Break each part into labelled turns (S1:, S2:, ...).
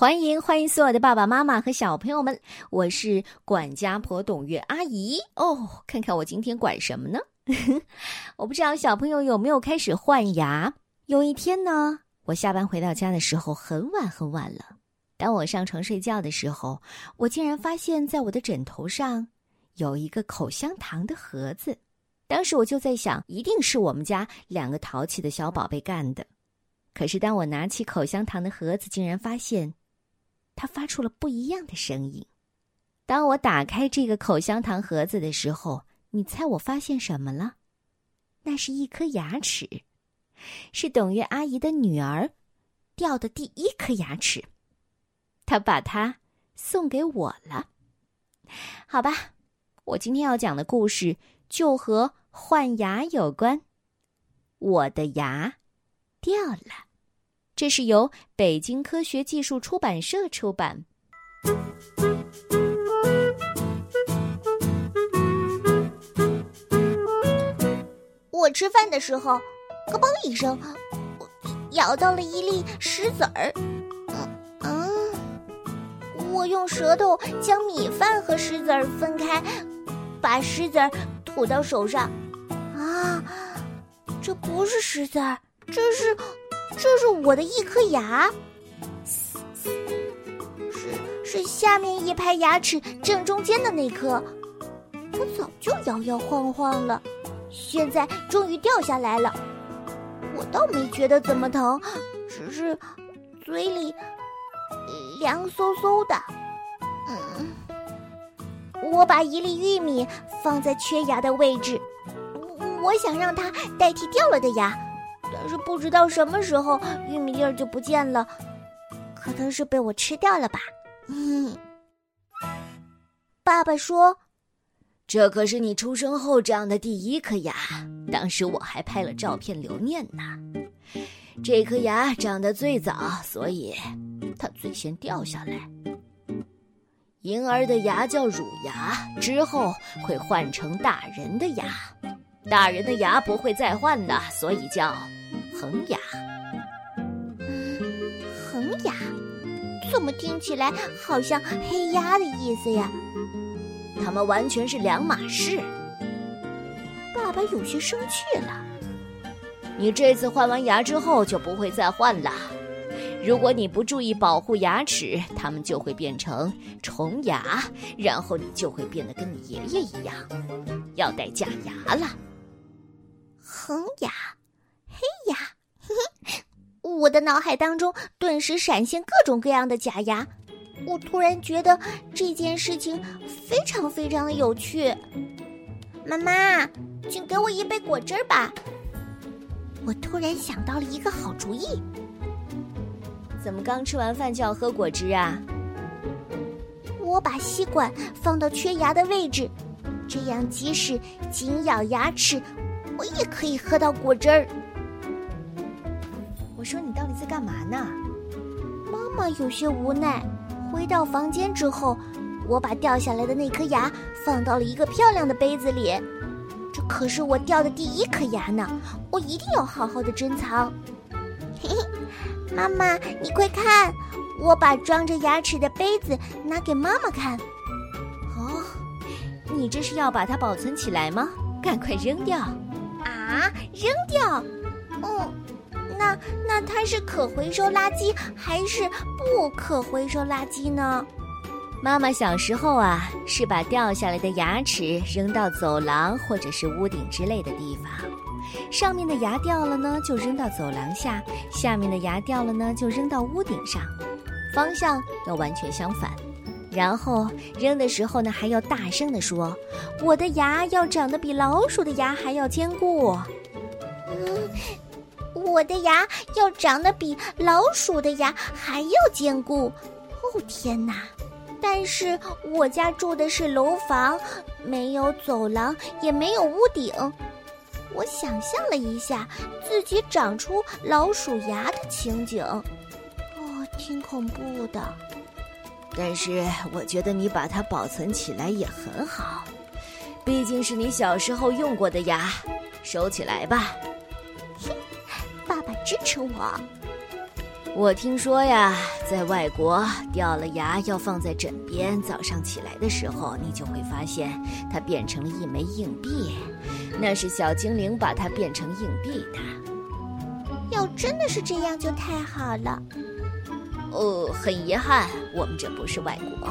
S1: 欢迎欢迎所有的爸爸妈妈和小朋友们，我是管家婆董月阿姨哦。看看我今天管什么呢？我不知道小朋友有没有开始换牙。有一天呢，我下班回到家的时候很晚很晚了。当我上床睡觉的时候，我竟然发现在我的枕头上有一个口香糖的盒子。当时我就在想，一定是我们家两个淘气的小宝贝干的。可是当我拿起口香糖的盒子，竟然发现。它发出了不一样的声音。当我打开这个口香糖盒子的时候，你猜我发现什么了？那是一颗牙齿，是董月阿姨的女儿掉的第一颗牙齿。她把它送给我了。好吧，我今天要讲的故事就和换牙有关。我的牙掉了。这是由北京科学技术出版社出版。
S2: 我吃饭的时候，咯嘣一声，我咬到了一粒石子儿。嗯嗯，我用舌头将米饭和石子儿分开，把石子儿吐到手上。啊，这不是石子儿，这是。这是我的一颗牙，是是下面一排牙齿正中间的那颗，它早就摇摇晃晃了，现在终于掉下来了。我倒没觉得怎么疼，只是嘴里凉飕飕的。嗯，我把一粒玉米放在缺牙的位置，我想让它代替掉了的牙。但是不知道什么时候玉米粒儿就不见了，可能是被我吃掉了吧。嗯，爸爸说：“
S1: 这可是你出生后长的第一颗牙，当时我还拍了照片留念呢。这颗牙长得最早，所以它最先掉下来。婴儿的牙叫乳牙，之后会换成大人的牙，大人的牙不会再换的，所以叫。”恒牙，
S2: 恒牙，怎么听起来好像黑鸭的意思呀？
S1: 它们完全是两码事。
S2: 爸爸有些生气了。
S1: 你这次换完牙之后就不会再换了。如果你不注意保护牙齿，它们就会变成虫牙，然后你就会变得跟你爷爷一样，要戴假牙了。
S2: 恒牙。黑牙，我的脑海当中顿时闪现各种各样的假牙。我突然觉得这件事情非常非常的有趣。妈妈，请给我一杯果汁吧。我突然想到了一个好主意。
S1: 怎么刚吃完饭就要喝果汁啊？
S2: 我把吸管放到缺牙的位置，这样即使紧咬牙齿，我也可以喝到果汁儿。
S1: 我说你到底在干嘛呢？
S2: 妈妈有些无奈。回到房间之后，我把掉下来的那颗牙放到了一个漂亮的杯子里。这可是我掉的第一颗牙呢，我一定要好好的珍藏。嘿嘿，妈妈，你快看，我把装着牙齿的杯子拿给妈妈看。
S1: 哦，你这是要把它保存起来吗？赶快扔掉！
S2: 啊，扔掉？嗯。那那它是可回收垃圾还是不可回收垃圾呢？
S1: 妈妈小时候啊，是把掉下来的牙齿扔到走廊或者是屋顶之类的地方，上面的牙掉了呢，就扔到走廊下；下面的牙掉了呢，就扔到屋顶上，方向要完全相反。然后扔的时候呢，还要大声的说：“我的牙要长得比老鼠的牙还要坚固。”
S2: 嗯。我的牙要长得比老鼠的牙还要坚固，哦天哪！但是我家住的是楼房，没有走廊，也没有屋顶。我想象了一下自己长出老鼠牙的情景，哦，挺恐怖的。
S1: 但是我觉得你把它保存起来也很好，毕竟是你小时候用过的牙，收起来吧。
S2: 爸爸支持我，
S1: 我听说呀，在外国掉了牙要放在枕边，早上起来的时候，你就会发现它变成了一枚硬币，那是小精灵把它变成硬币的。
S2: 要真的是这样，就太好了。
S1: 哦，很遗憾，我们这不是外国。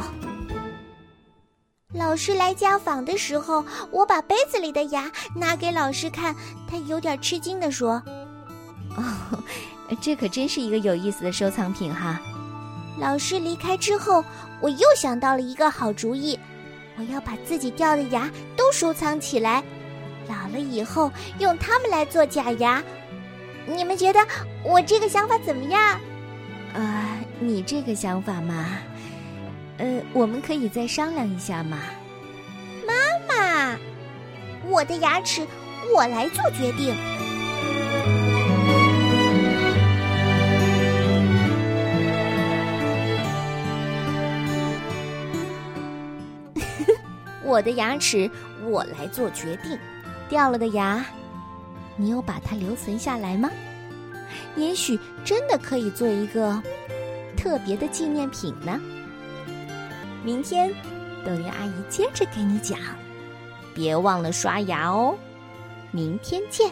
S2: 老师来家访的时候，我把杯子里的牙拿给老师看，他有点吃惊地说：“
S1: 哦。”这可真是一个有意思的收藏品哈！
S2: 老师离开之后，我又想到了一个好主意，我要把自己掉的牙都收藏起来，老了以后用它们来做假牙。你们觉得我这个想法怎么样？
S1: 啊，你这个想法嘛，呃，我们可以再商量一下嘛。
S2: 妈妈，我的牙齿我来做决定。
S1: 我的牙齿，我来做决定。掉了的牙，你有把它留存下来吗？也许真的可以做一个特别的纪念品呢。明天，等于阿姨接着给你讲，别忘了刷牙哦。明天见。